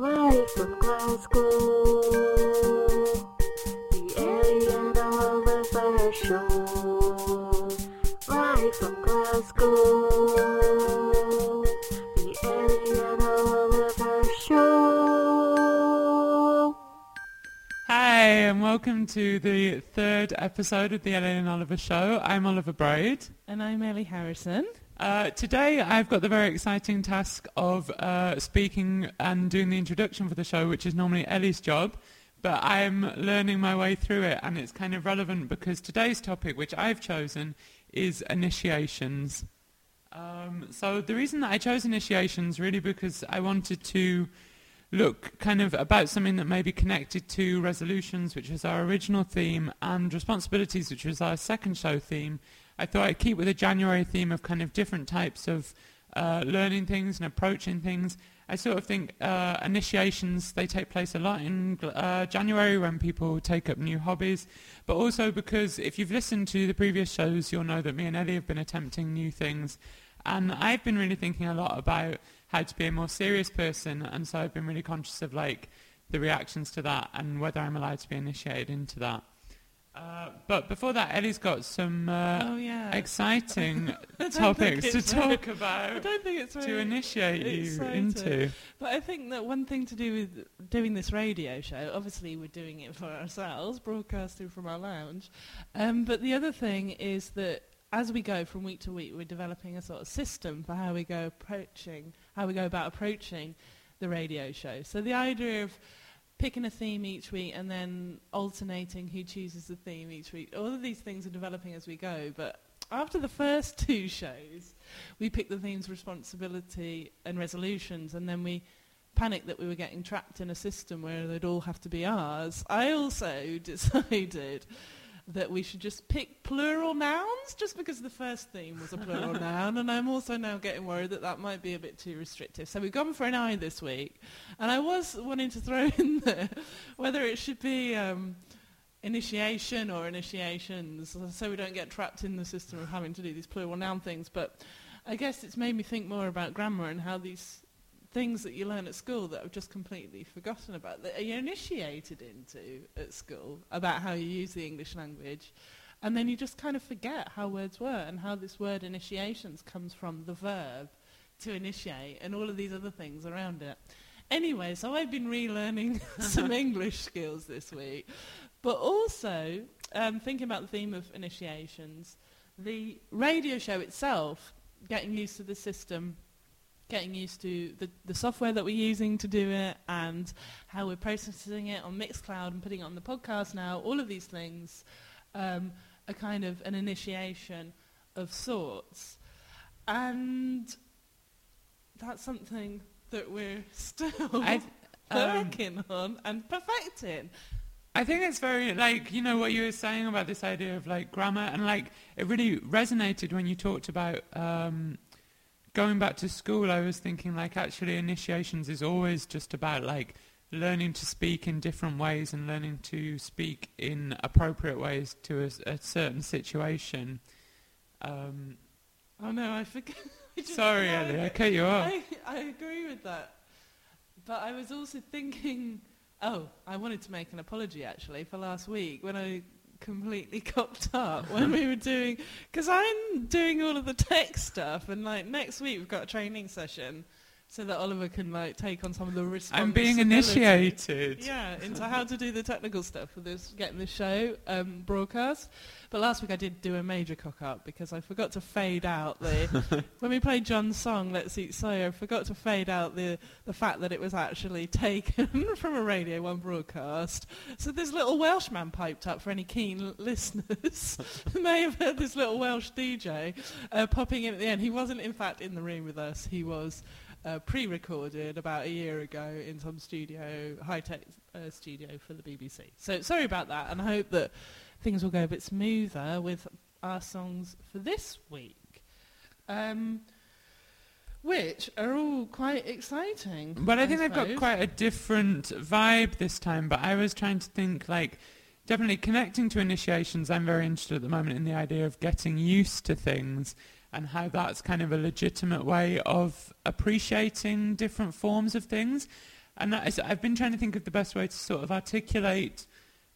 Live from Glasgow, the Ellie and Oliver Show. Live from Glasgow, the Ellie and Oliver Show. Hi, and welcome to the third episode of the Ellie and Oliver Show. I'm Oliver Braid. And I'm Ellie Harrison. Uh, today I've got the very exciting task of uh, speaking and doing the introduction for the show, which is normally Ellie's job, but I'm learning my way through it, and it's kind of relevant because today's topic, which I've chosen, is initiations. Um, so the reason that I chose initiations really because I wanted to look kind of about something that may be connected to resolutions, which was our original theme, and responsibilities, which was our second show theme. I thought I'd keep with the January theme of kind of different types of uh, learning things and approaching things. I sort of think uh, initiations, they take place a lot in uh, January when people take up new hobbies, but also because if you've listened to the previous shows, you'll know that me and Ellie have been attempting new things. And I've been really thinking a lot about how to be a more serious person, and so I've been really conscious of like the reactions to that and whether I'm allowed to be initiated into that. Uh, but before that, Ellie's got some uh, oh yeah. exciting topics to talk very- I about don't think it's to initiate you into. But I think that one thing to do with doing this radio show, obviously we're doing it for ourselves, broadcasting from our lounge. Um, but the other thing is that as we go from week to week, we're developing a sort of system for how we go approaching, how we go about approaching the radio show. So the idea of picking a theme each week and then alternating who chooses the theme each week. All of these things are developing as we go, but after the first two shows, we picked the themes responsibility and resolutions, and then we panicked that we were getting trapped in a system where they'd all have to be ours. I also decided that we should just pick plural nouns just because the first theme was a plural noun and I'm also now getting worried that that might be a bit too restrictive. So we've gone for an I this week and I was wanting to throw in there whether it should be um, initiation or initiations so we don't get trapped in the system of having to do these plural noun things but I guess it's made me think more about grammar and how these things that you learn at school that I've just completely forgotten about that you're initiated into at school about how you use the English language and then you just kind of forget how words were and how this word initiations comes from the verb to initiate and all of these other things around it. Anyway, so I've been relearning some English skills this week, but also um, thinking about the theme of initiations, the radio show itself, getting used to the system, getting used to the, the software that we're using to do it and how we're processing it on Mixcloud and putting it on the podcast now, all of these things um, are kind of an initiation of sorts. And that's something that we're still um, working on and perfecting. I think it's very like you know what you were saying about this idea of like grammar and like it really resonated when you talked about um, going back to school. I was thinking like actually initiations is always just about like learning to speak in different ways and learning to speak in appropriate ways to a certain situation. Um, Oh no, I forget. I sorry, Ellie, I cut you off. I, I agree with that. But I was also thinking, oh, I wanted to make an apology actually for last week when I completely cocked up when we were doing, because I'm doing all of the tech stuff and like next week we've got a training session so that Oliver can like take on some of the risk. I'm being initiated. Yeah, into how to do the technical stuff for this, getting the show um, broadcast. But last week I did do a major cock up because I forgot to fade out the when we played John's song "Let's Eat Soya." I forgot to fade out the the fact that it was actually taken from a Radio One broadcast. So this little Welshman piped up for any keen listeners who may have heard this little Welsh DJ uh, popping in at the end. He wasn't in fact in the room with us. He was uh, pre-recorded about a year ago in some studio, high-tech uh, studio for the BBC. So sorry about that, and I hope that things will go a bit smoother with our songs for this week, um, which are all quite exciting. But I think they've got quite a different vibe this time. But I was trying to think like definitely connecting to initiations. I'm very interested at the moment in the idea of getting used to things and how that's kind of a legitimate way of appreciating different forms of things. And that is, I've been trying to think of the best way to sort of articulate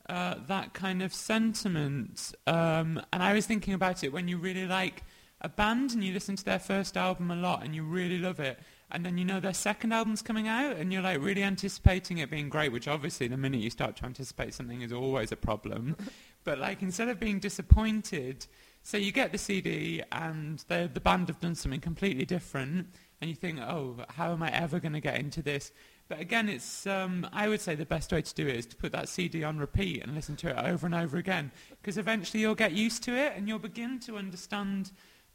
uh, that kind of sentiment. Um, and I was thinking about it when you really like a band and you listen to their first album a lot and you really love it. And then you know their second album's coming out and you're like really anticipating it being great, which obviously the minute you start to anticipate something is always a problem. but like instead of being disappointed, so you get the CD and the, the band have done something completely different and you think, oh, how am I ever going to get into this? But again, it's um, I would say the best way to do it is to put that CD on repeat and listen to it over and over again because eventually you'll get used to it and you'll begin to understand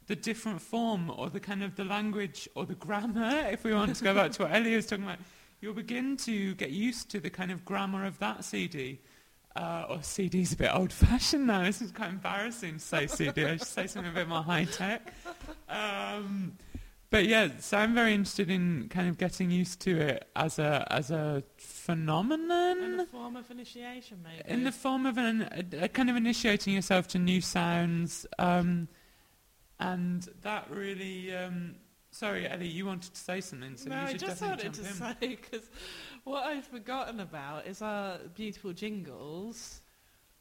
the different form or the kind of the language or the grammar, if we want to go back to what Ellie was talking about, you'll begin to get used to the kind of grammar of that CD. Uh, or CD's a bit old-fashioned now. This is quite embarrassing to say CD. I should say something a bit more high-tech. Um, but yeah, so I'm very interested in kind of getting used to it as a as a phenomenon. In the form of initiation, maybe. In the form of an, a, a kind of initiating yourself to new sounds. Um, and that really... Um, sorry, Ellie, you wanted to say something, so no, you I just definitely wanted to in. say because what I've forgotten about is our beautiful jingles.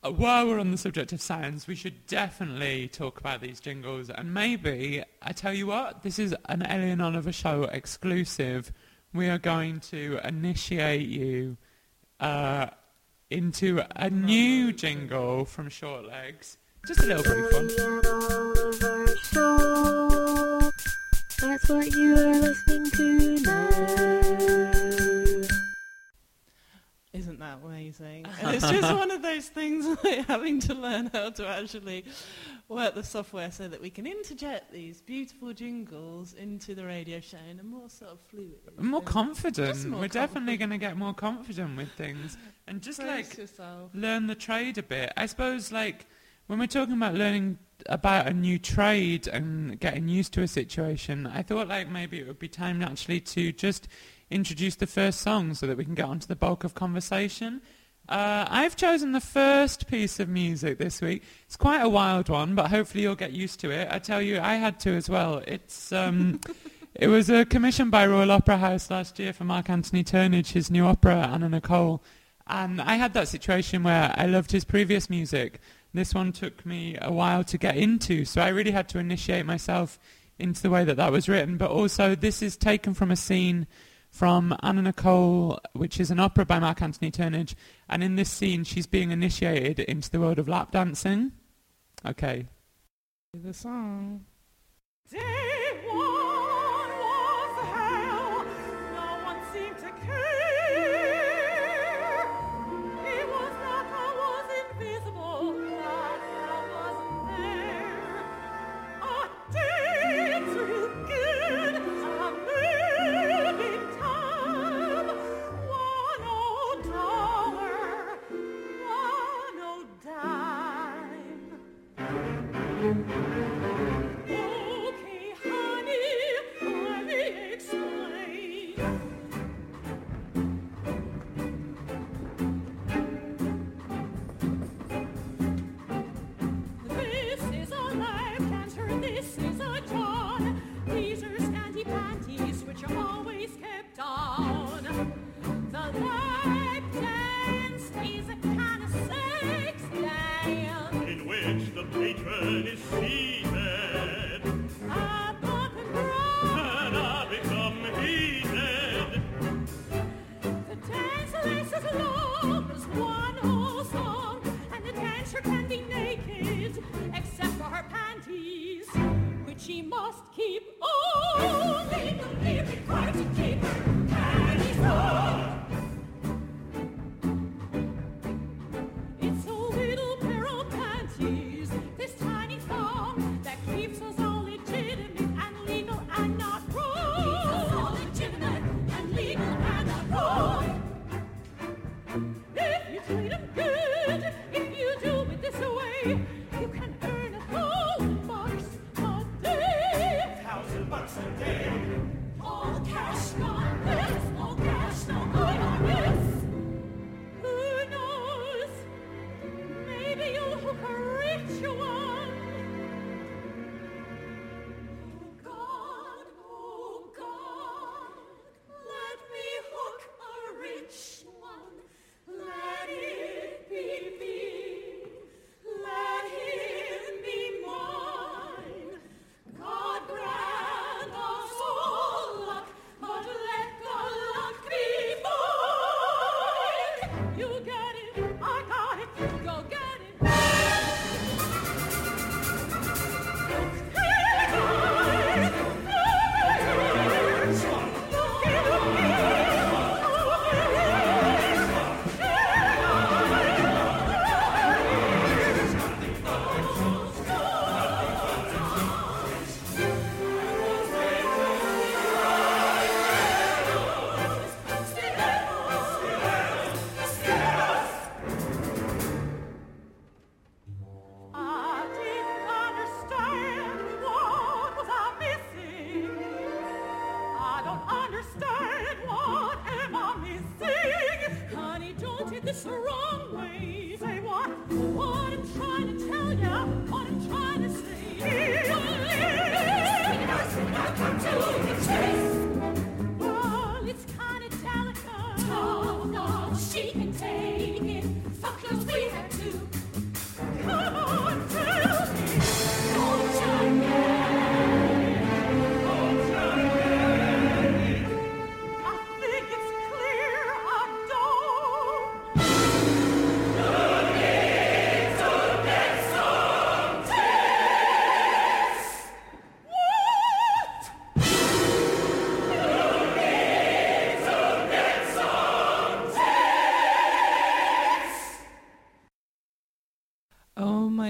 Uh, while we're on the subject of sounds, we should definitely talk about these jingles. And maybe, I tell you what, this is an Ellie and Oliver show exclusive. We are going to initiate you uh, into a new jingle from Short Legs. Just a little brief one. Ellie and Oliver Show. That's what you are listening to now. That amazing? And it's just one of those things like having to learn how to actually work the software so that we can interject these beautiful jingles into the radio show in a more sort of fluid. More confident. More We're definitely going to get more confident with things. And just Brace like yourself. learn the trade a bit. I suppose like when we're talking about learning about a new trade and getting used to a situation, I thought like maybe it would be time actually to just introduce the first song so that we can get onto the bulk of conversation. Uh, I've chosen the first piece of music this week. It's quite a wild one, but hopefully you'll get used to it. I tell you, I had to as well. It's um, it was a commission by Royal Opera House last year for Mark Anthony Turnage, his new opera, Anna Nicole. And I had that situation where I loved his previous music. This one took me a while to get into, so I really had to initiate myself into the way that that was written. But also, this is taken from a scene from Anna Nicole, which is an opera by Mark Anthony Turnage. And in this scene, she's being initiated into the world of lap dancing. Okay. The song.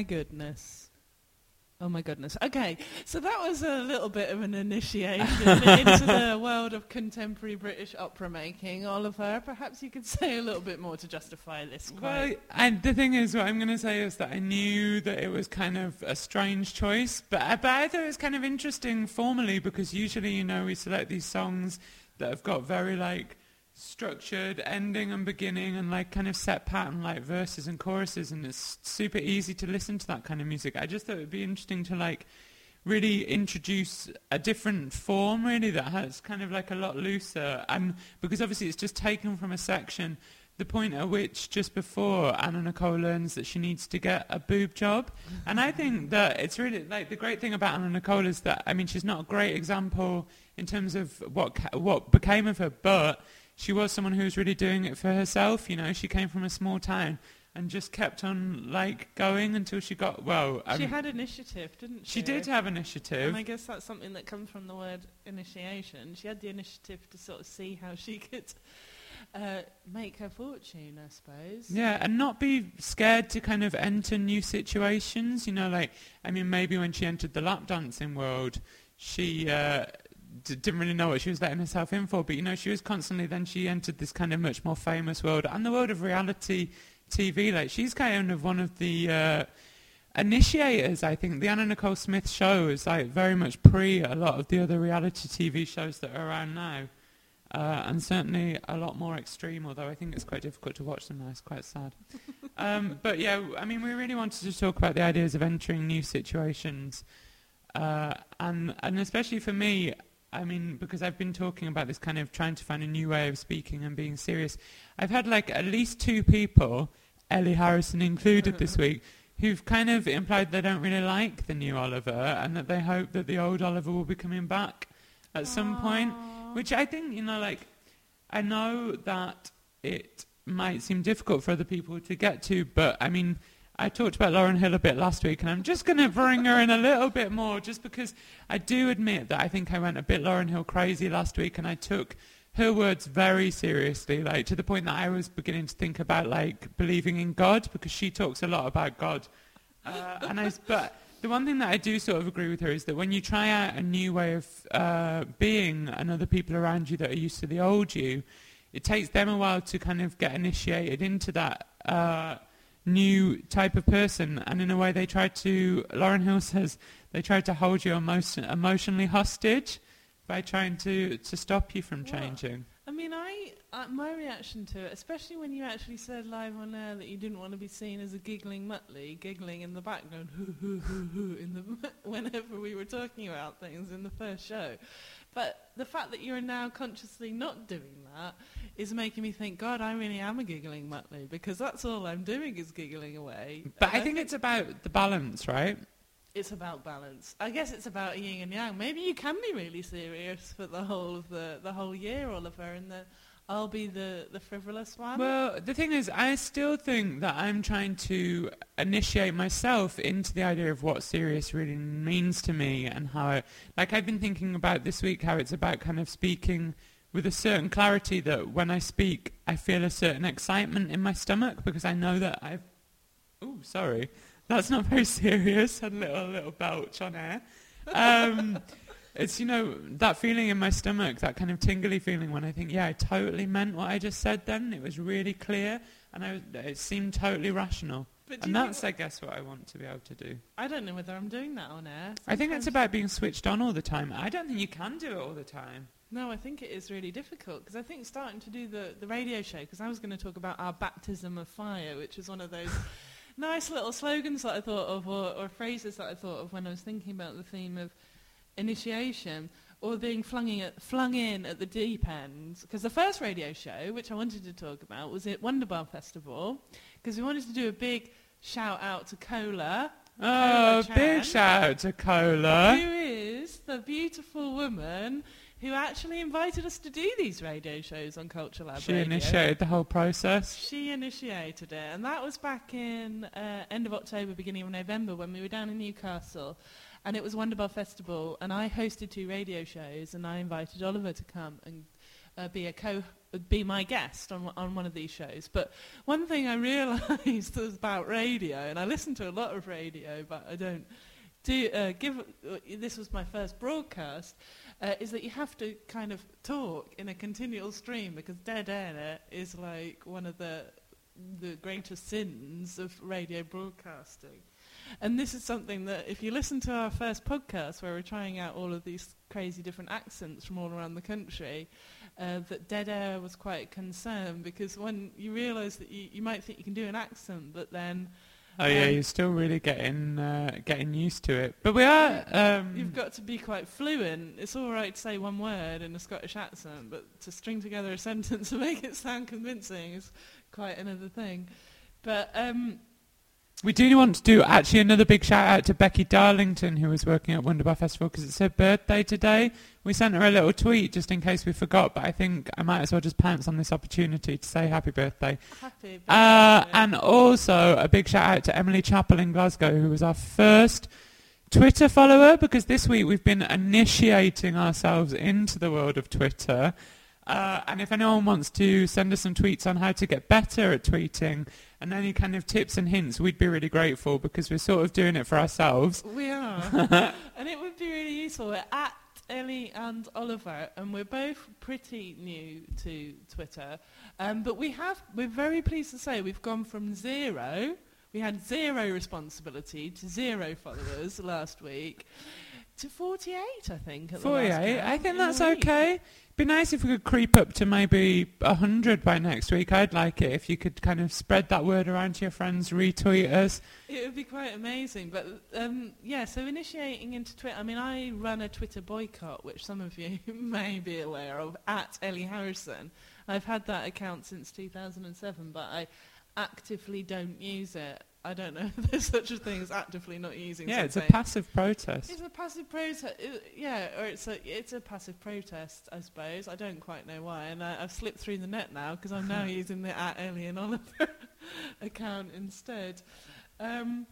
goodness. Oh my goodness. Okay, so that was a little bit of an initiation into the world of contemporary British opera making. Oliver, perhaps you could say a little bit more to justify this Well, quote. and the thing is, what I'm going to say is that I knew that it was kind of a strange choice, but, I- but I thought it was kind of interesting formally because usually, you know, we select these songs that have got very like structured ending and beginning and like kind of set pattern like verses and choruses and it's super easy to listen to that kind of music. I just thought it would be interesting to like really introduce a different form really that has kind of like a lot looser and because obviously it's just taken from a section the point at which just before Anna Nicole learns that she needs to get a boob job and I think that it's really like the great thing about Anna Nicole is that I mean she's not a great example in terms of what ca- what became of her but she was someone who was really doing it for herself you know she came from a small town and just kept on like going until she got well she um, had initiative, didn't she? she did have initiative And I guess that's something that comes from the word initiation. She had the initiative to sort of see how she could uh, make her fortune, I suppose. Yeah, and not be scared to kind of enter new situations. You know, like I mean, maybe when she entered the lap dancing world, she uh, didn't really know what she was letting herself in for. But you know, she was constantly. Then she entered this kind of much more famous world and the world of reality TV. Like she's kind of one of the. Uh, initiators I think the Anna Nicole Smith show is like very much pre a lot of the other reality TV shows that are around now uh, and certainly a lot more extreme, although I think it's quite difficult to watch them now. It's quite sad. um, but yeah, I mean, we really wanted to talk about the ideas of entering new situations, uh, and and especially for me, I mean, because I've been talking about this kind of trying to find a new way of speaking and being serious. I've had like at least two people, Ellie Harrison included this week, who've kind of implied they don't really like the new Oliver and that they hope that the old Oliver will be coming back at some point. Which I think, you know, like, I know that it might seem difficult for other people to get to, but I mean, I talked about Lauryn Hill a bit last week, and I'm just going to bring her in a little bit more, just because I do admit that I think I went a bit Lauryn Hill crazy last week, and I took her words very seriously, like to the point that I was beginning to think about like believing in God, because she talks a lot about God. Uh, and I, but the one thing that I do sort of agree with her is that when you try out a new way of uh, being and other people around you that are used to the old you, it takes them a while to kind of get initiated into that uh, new type of person. And in a way, they try to, Lauryn Hill says, they try to hold you emotion, emotionally hostage by trying to, to stop you from changing. I mean, I uh, my reaction to it, especially when you actually said live on air that you didn't want to be seen as a giggling Muttley, giggling in the background, hoo hoo hoo hoo, in the whenever we were talking about things in the first show. But the fact that you're now consciously not doing that is making me think, God, I really am a giggling Muttley because that's all I'm doing is giggling away. But And I think it's about the balance, right? It's about balance. I guess it's about yin and yang. Maybe you can be really serious for the whole of the the whole year, Oliver, and then I'll be the the frivolous one. Well, the thing is, I still think that I'm trying to initiate myself into the idea of what serious really means to me and how, like I've been thinking about this week, how it's about kind of speaking with a certain clarity that when I speak, I feel a certain excitement in my stomach because I know that I've, oh, sorry, that's not very serious, had a little, little belch on air. Um, it's, you know, that feeling in my stomach, that kind of tingly feeling when I think, yeah, I totally meant what I just said then. It was really clear and I it seemed totally rational. But And that's, I guess, what I want to be able to do. I don't know whether I'm doing that on air. I think it's about being switched on all the time. I don't think you can do it all the time. No, I think it is really difficult because I think starting to do the, the radio show, because I was going to talk about our baptism of fire, which is one of those nice little slogans that I thought of or, or phrases that I thought of when I was thinking about the theme of initiation or being flung in at, flung in at the deep end. Because the first radio show, which I wanted to talk about, was at Wunderbar Festival because we wanted to do a big shout out to Cola. Oh, Chan. big shout out to Cola. Who is the beautiful woman who actually invited us to do these radio shows on Culture Lab She Radio. initiated the whole process. She initiated it, and that was back in uh, end of October, beginning of November, when we were down in Newcastle, and it was Wunderbar Festival, and I hosted two radio shows, and I invited Oliver to come and uh, be a co, be my guest on on one of these shows. But one thing I realised was about radio, and I listen to a lot of radio, but I don't do uh, give. Uh, this was my first broadcast. Uh, is that you have to kind of talk in a continual stream because dead air is like one of the the greatest sins of radio broadcasting. And this is something that if you listen to our first podcast where we're trying out all of these crazy different accents from all around the country, uh, that dead air was quite a concern because when you realise that you, you might think you can do an accent, but then Oh yeah, Um, you're still really getting uh, getting used to it. But we are. Um, You've got to be quite fluent. It's all right to say one word in a Scottish accent, but to string together a sentence and make it sound convincing is quite another thing. But um, We do want to do actually another big shout out to Becky Darlington who was working at Wunderbar Festival because it's her birthday today. We sent her a little tweet just in case we forgot, but I think I might as well just pounce on this opportunity to say happy birthday. happy. Uh, birthday. and also a big shout out to Emily Chappell in Glasgow who was our first Twitter follower because this week we've been initiating ourselves into the world of Twitter. Uh, and if anyone wants to send us some tweets on how to get better at tweeting and any kind of tips and hints, we'd be really grateful because we're sort of doing it for ourselves. We are. and it would be really useful. We're at Ellie and Oliver, and we're both pretty new to Twitter. Um, but we have, we're very pleased to say we've gone from zero, we had zero responsibility to zero followers last week, to 48, I think. At the last 48, I think that's okay. Be nice if we could creep up to maybe 100 by next week. I'd like it if you could kind of spread that word around to your friends, retweet us. It would be quite amazing. But um, yeah, so initiating into Twitter, I mean, I run a Twitter boycott, which some of you may be aware of, at Ellie Harrison. I've had that account since 2007, but I actively don't use it. I don't know there's such a thing as actively not using Yeah, it's a passive protest. It's a passive protest, yeah, or it's a it's a passive protest, I suppose. I don't quite know why, and I, I've slipped through the net now because I'm now using the at Ellie and Oliver account instead. Um,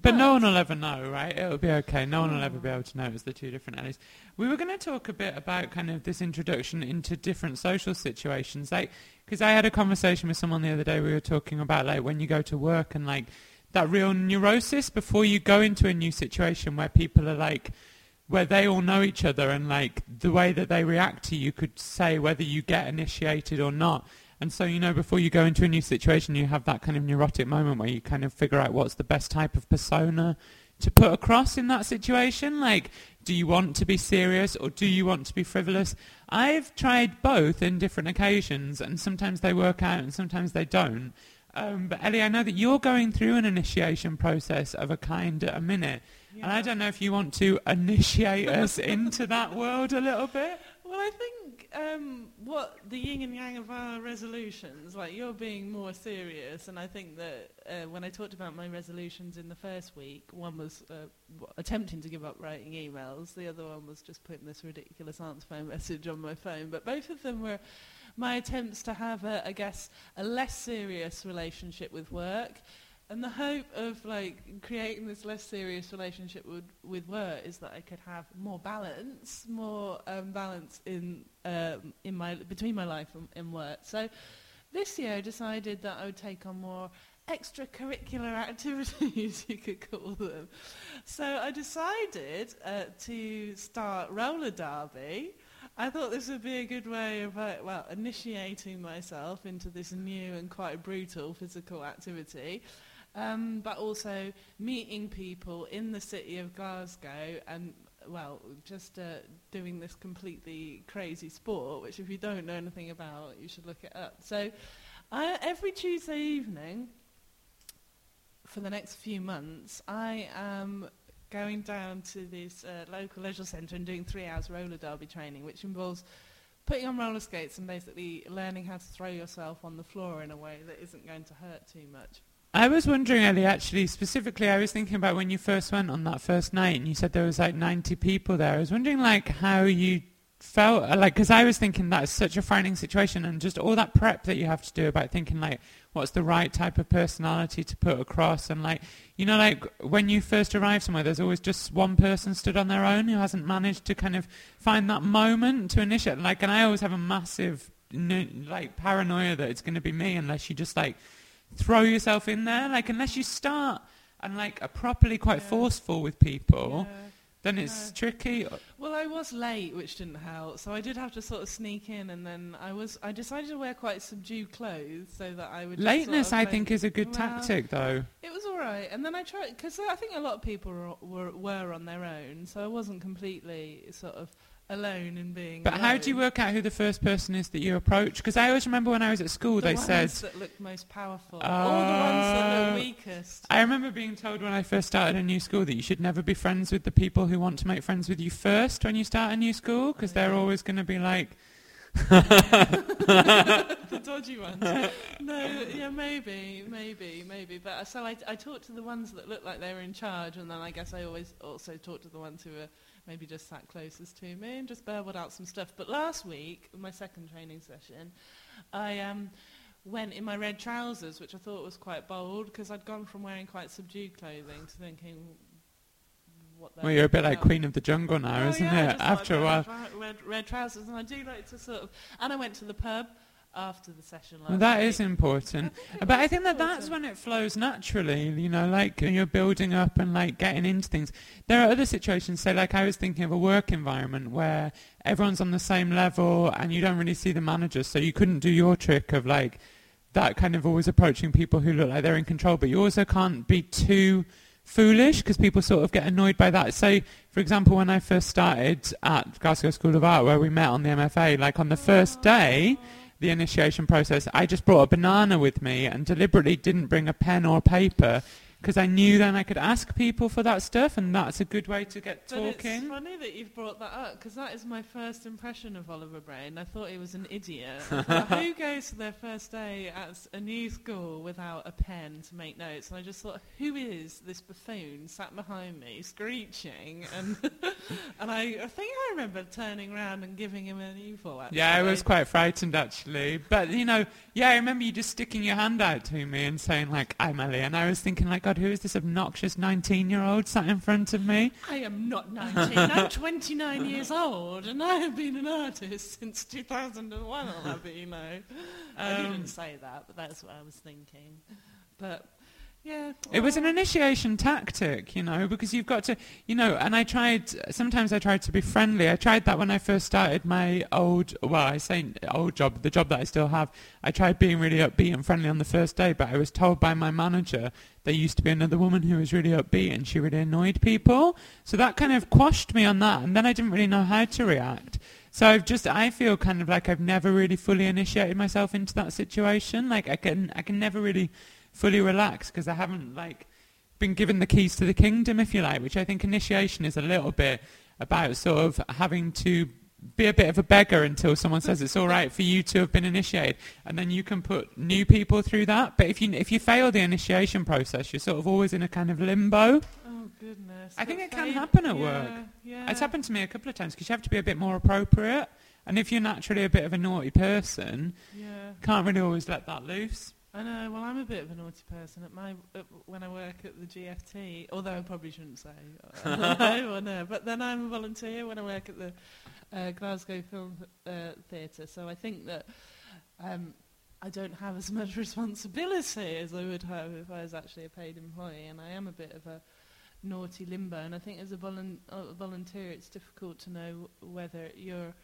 But no one will ever know, right? It'll be okay. No one will ever be able to know it's the two different Ellies. We were going to talk a bit about kind of this introduction into different social situations, like because I had a conversation with someone the other day. We were talking about like when you go to work and like that real neurosis before you go into a new situation where people are like where they all know each other and like the way that they react to you could say whether you get initiated or not. And so, you know, before you go into a new situation, you have that kind of neurotic moment where you kind of figure out what's the best type of persona to put across in that situation. Like, do you want to be serious or do you want to be frivolous? I've tried both in different occasions, and sometimes they work out and sometimes they don't. Um, but Ellie, I know that you're going through an initiation process of a kind at a minute. And I don't know if you want to initiate us into that world a little bit. Well, I think um, what the yin and yang of our resolutions, like you're being more serious, and I think that uh, when I talked about my resolutions in the first week, one was uh, attempting to give up writing emails, the other one was just putting this ridiculous answer phone message on my phone. But both of them were my attempts to have, a, I guess, a less serious relationship with work. And the hope of like creating this less serious relationship with, with work is that I could have more balance, more um, balance in um, in my between my life and, and work. So this year I decided that I would take on more extracurricular activities, you could call them. So I decided uh, to start roller derby. I thought this would be a good way of, uh, well, initiating myself into this new and quite brutal physical activity, um, but also meeting people in the city of Glasgow and well, just uh, doing this completely crazy sport, which if you don't know anything about, you should look it up. So every Tuesday evening for the next few months, I am going down to this uh, local leisure centre and doing three hours roller derby training, which involves putting on roller skates and basically learning how to throw yourself on the floor in a way that isn't going to hurt too much. I was wondering, Ellie, actually, specifically, I was thinking about when you first went on that first night and you said there was like 90 people there. I was wondering, like, how you felt, uh, like, because I was thinking that is such a frightening situation and just all that prep that you have to do about thinking, like, what's the right type of personality to put across and, like, you know, like, when you first arrive somewhere, there's always just one person stood on their own who hasn't managed to kind of find that moment to initiate. Like, and I always have a massive, like, paranoia that it's going to be me unless you just, like, throw yourself in there. Like unless you start and like are properly quite Yeah. forceful with people, Yeah. then it's No. tricky. Well, I was late, which didn't help, so I did have to sort of sneak in, and then I was I decided to wear quite subdued clothes so that I would. Lateness, sort I of think, is a good Well, tactic, though. It was all right, and then I tried because I think a lot of people were, were were on their own, so I wasn't completely sort of alone in being. But how do you work out who the first person is that you approach? Because I always remember when I was at school, The they ones said. that looked most powerful, all the ones that Uh, look weakest. I remember being told when I first started a new school that you should never be friends with the people who want to make friends with you first when you start a new school, because they're always going to be like, the dodgy ones. no, yeah, maybe, maybe, maybe. But uh, so I, I talked to the ones that looked like they were in charge, and then I guess I always also talked to the ones who were maybe just sat closest to me and just burbled out some stuff. But last week, my second training session, I um, went in my red trousers, which I thought was quite bold because I'd gone from wearing quite subdued clothing to thinking. What the well, you're a bit like. Queen of the Jungle now, Oh, isn't yeah, it? After a while. Red, red trousers, and I do like to sort of. And I went to the pub after the session Well, that is important. But I think that that's when it flows naturally, you know, like uh, you're building up and like getting into things. There are other situations, say like I was thinking of a work environment where everyone's on the same level and you don't really see the managers, so you couldn't do your trick of like that kind of always approaching people who look like they're in control, but you also can't be too foolish because people sort of get annoyed by that. So, for example, when I first started at Glasgow School of Art where we met on the MFA, like on the first oh. day, the initiation process, I just brought a banana with me and deliberately didn't bring a pen or paper because I knew then I could ask people for that stuff and that's a good way to get But it's talking. funny that you've brought that up because that is my first impression of Oliver Braid. I thought he was an idiot. Thought, Who goes to their first day at a new school without a pen to make notes? And I just thought, who is this buffoon sat behind me screeching? And and I, I think I remember turning around and giving him an evil. Actually. Yeah, I was quite frightened actually. But, you know, yeah, I remember you just sticking your hand out to me and saying like, I'm Ellie. And I was thinking like, God, who is this obnoxious 19-year-old sat in front of me? I am not 19. I'm 29 years old, and I have been an artist since 2001. I'll have it, you know. I Um, didn't say that, but that's what I was thinking. But yeah, It was an initiation tactic, you know, because you've got to, you know, and I tried, sometimes I tried to be friendly. I tried that when I first started my old, well, I say old job, the job that I still have. I tried being really upbeat and friendly on the first day, but I was told by my manager there used to be another woman who was really upbeat and she really annoyed people. So that kind of quashed me on that, and then I didn't really know how to react. So I've just, I feel kind of like I've never really fully initiated myself into that situation. Like I can, I can never really fully relaxed because I haven't like been given the keys to the kingdom, if you like, which I think initiation is a little bit about sort of having to be a bit of a beggar until someone says it's all right for you to have been initiated, and then you can put new people through that. But if you if you fail the initiation process, you're sort of always in a kind of limbo. oh goodness. I think it can happen at yeah, work. Yeah. It's happened to me a couple of times because you have to be a bit more appropriate, and if you're naturally a bit of a naughty person, Yeah. can't really always let that loose. I know. Well, I'm a bit of a naughty person at my at, when I work at the GFT. Although I probably shouldn't say. or no, but then I'm a volunteer when I work at the uh, Glasgow Film uh, Theatre. So I think that um, I don't have as much responsibility as I would have if I was actually a paid employee, and I am a bit of a naughty limbo. And I think as a volun- uh, volunteer, it's difficult to know whether you're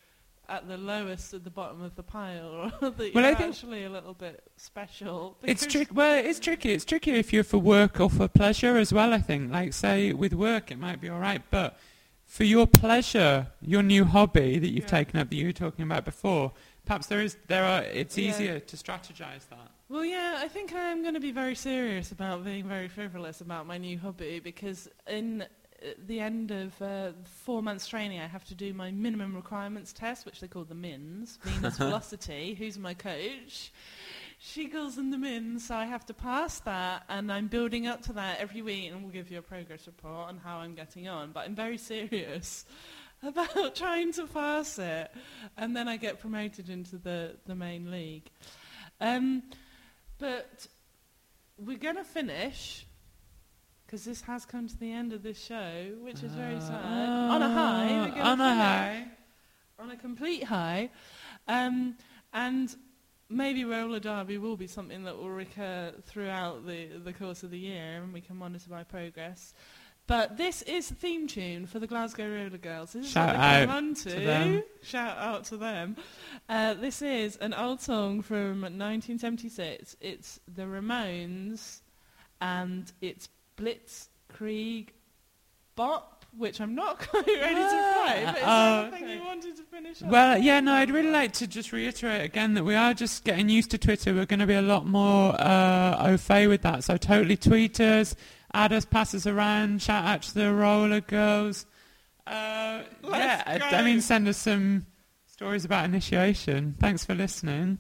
at the lowest at the bottom of the pile or that Well, you're I think- actually a little bit special. It's tricky. Well, it's tricky. It's tricky if you're for work or for pleasure as well. I think. Like, say, with work, it might be all right, but for your pleasure, your new hobby that you've Yeah. taken up that you were talking about before, perhaps there is there are it's Yeah. easier to strategize that. Well, yeah, I think I am going to be very serious about being very frivolous about my new hobby because in uh, the end of uh, four months training, I have to do my minimum requirements test, which they call the MINS, Venus Velocity, who's my coach. She calls them the MINS, so I have to pass that, and I'm building up to that every week, and we'll give you a progress report on how I'm getting on. But I'm very serious about trying to pass it, and then I get promoted into the, the main league. Um, but we're going to finish, because this has come to the end of this show, which is very sad. On a high. We're Uh, on a high. On a complete high. Um, and maybe roller derby will be something that will recur throughout the, the course of the year, and we can monitor my progress. But this is the theme tune for the Glasgow Roller Girls. This is Shout what they came out on to to. them. Shout out to them. Uh, this is an old song from 1976. It's the Ramones, and it's Blitzkrieg Bop, which I'm not quite ready to play. But is Oh, there anything okay. you wanted to finish up? Well, yeah, no, I'd really like to just reiterate again that we are just getting used to Twitter. We're going to be a lot more uh, au fait with that. So totally tweet us, add us, pass us around, shout out to the roller girls. Uh, yeah, I, I mean, send us some stories about initiation. Thanks for listening.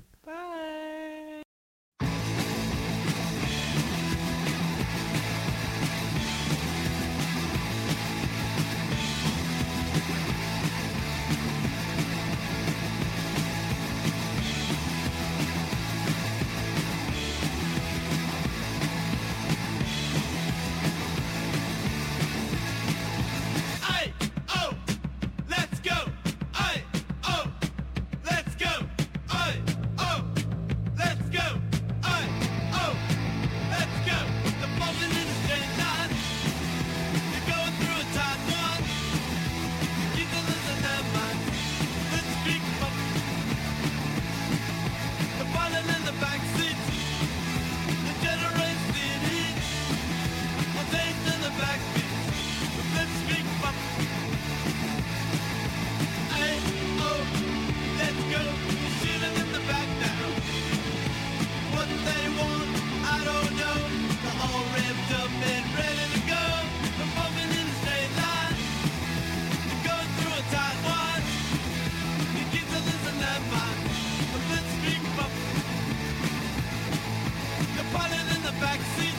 In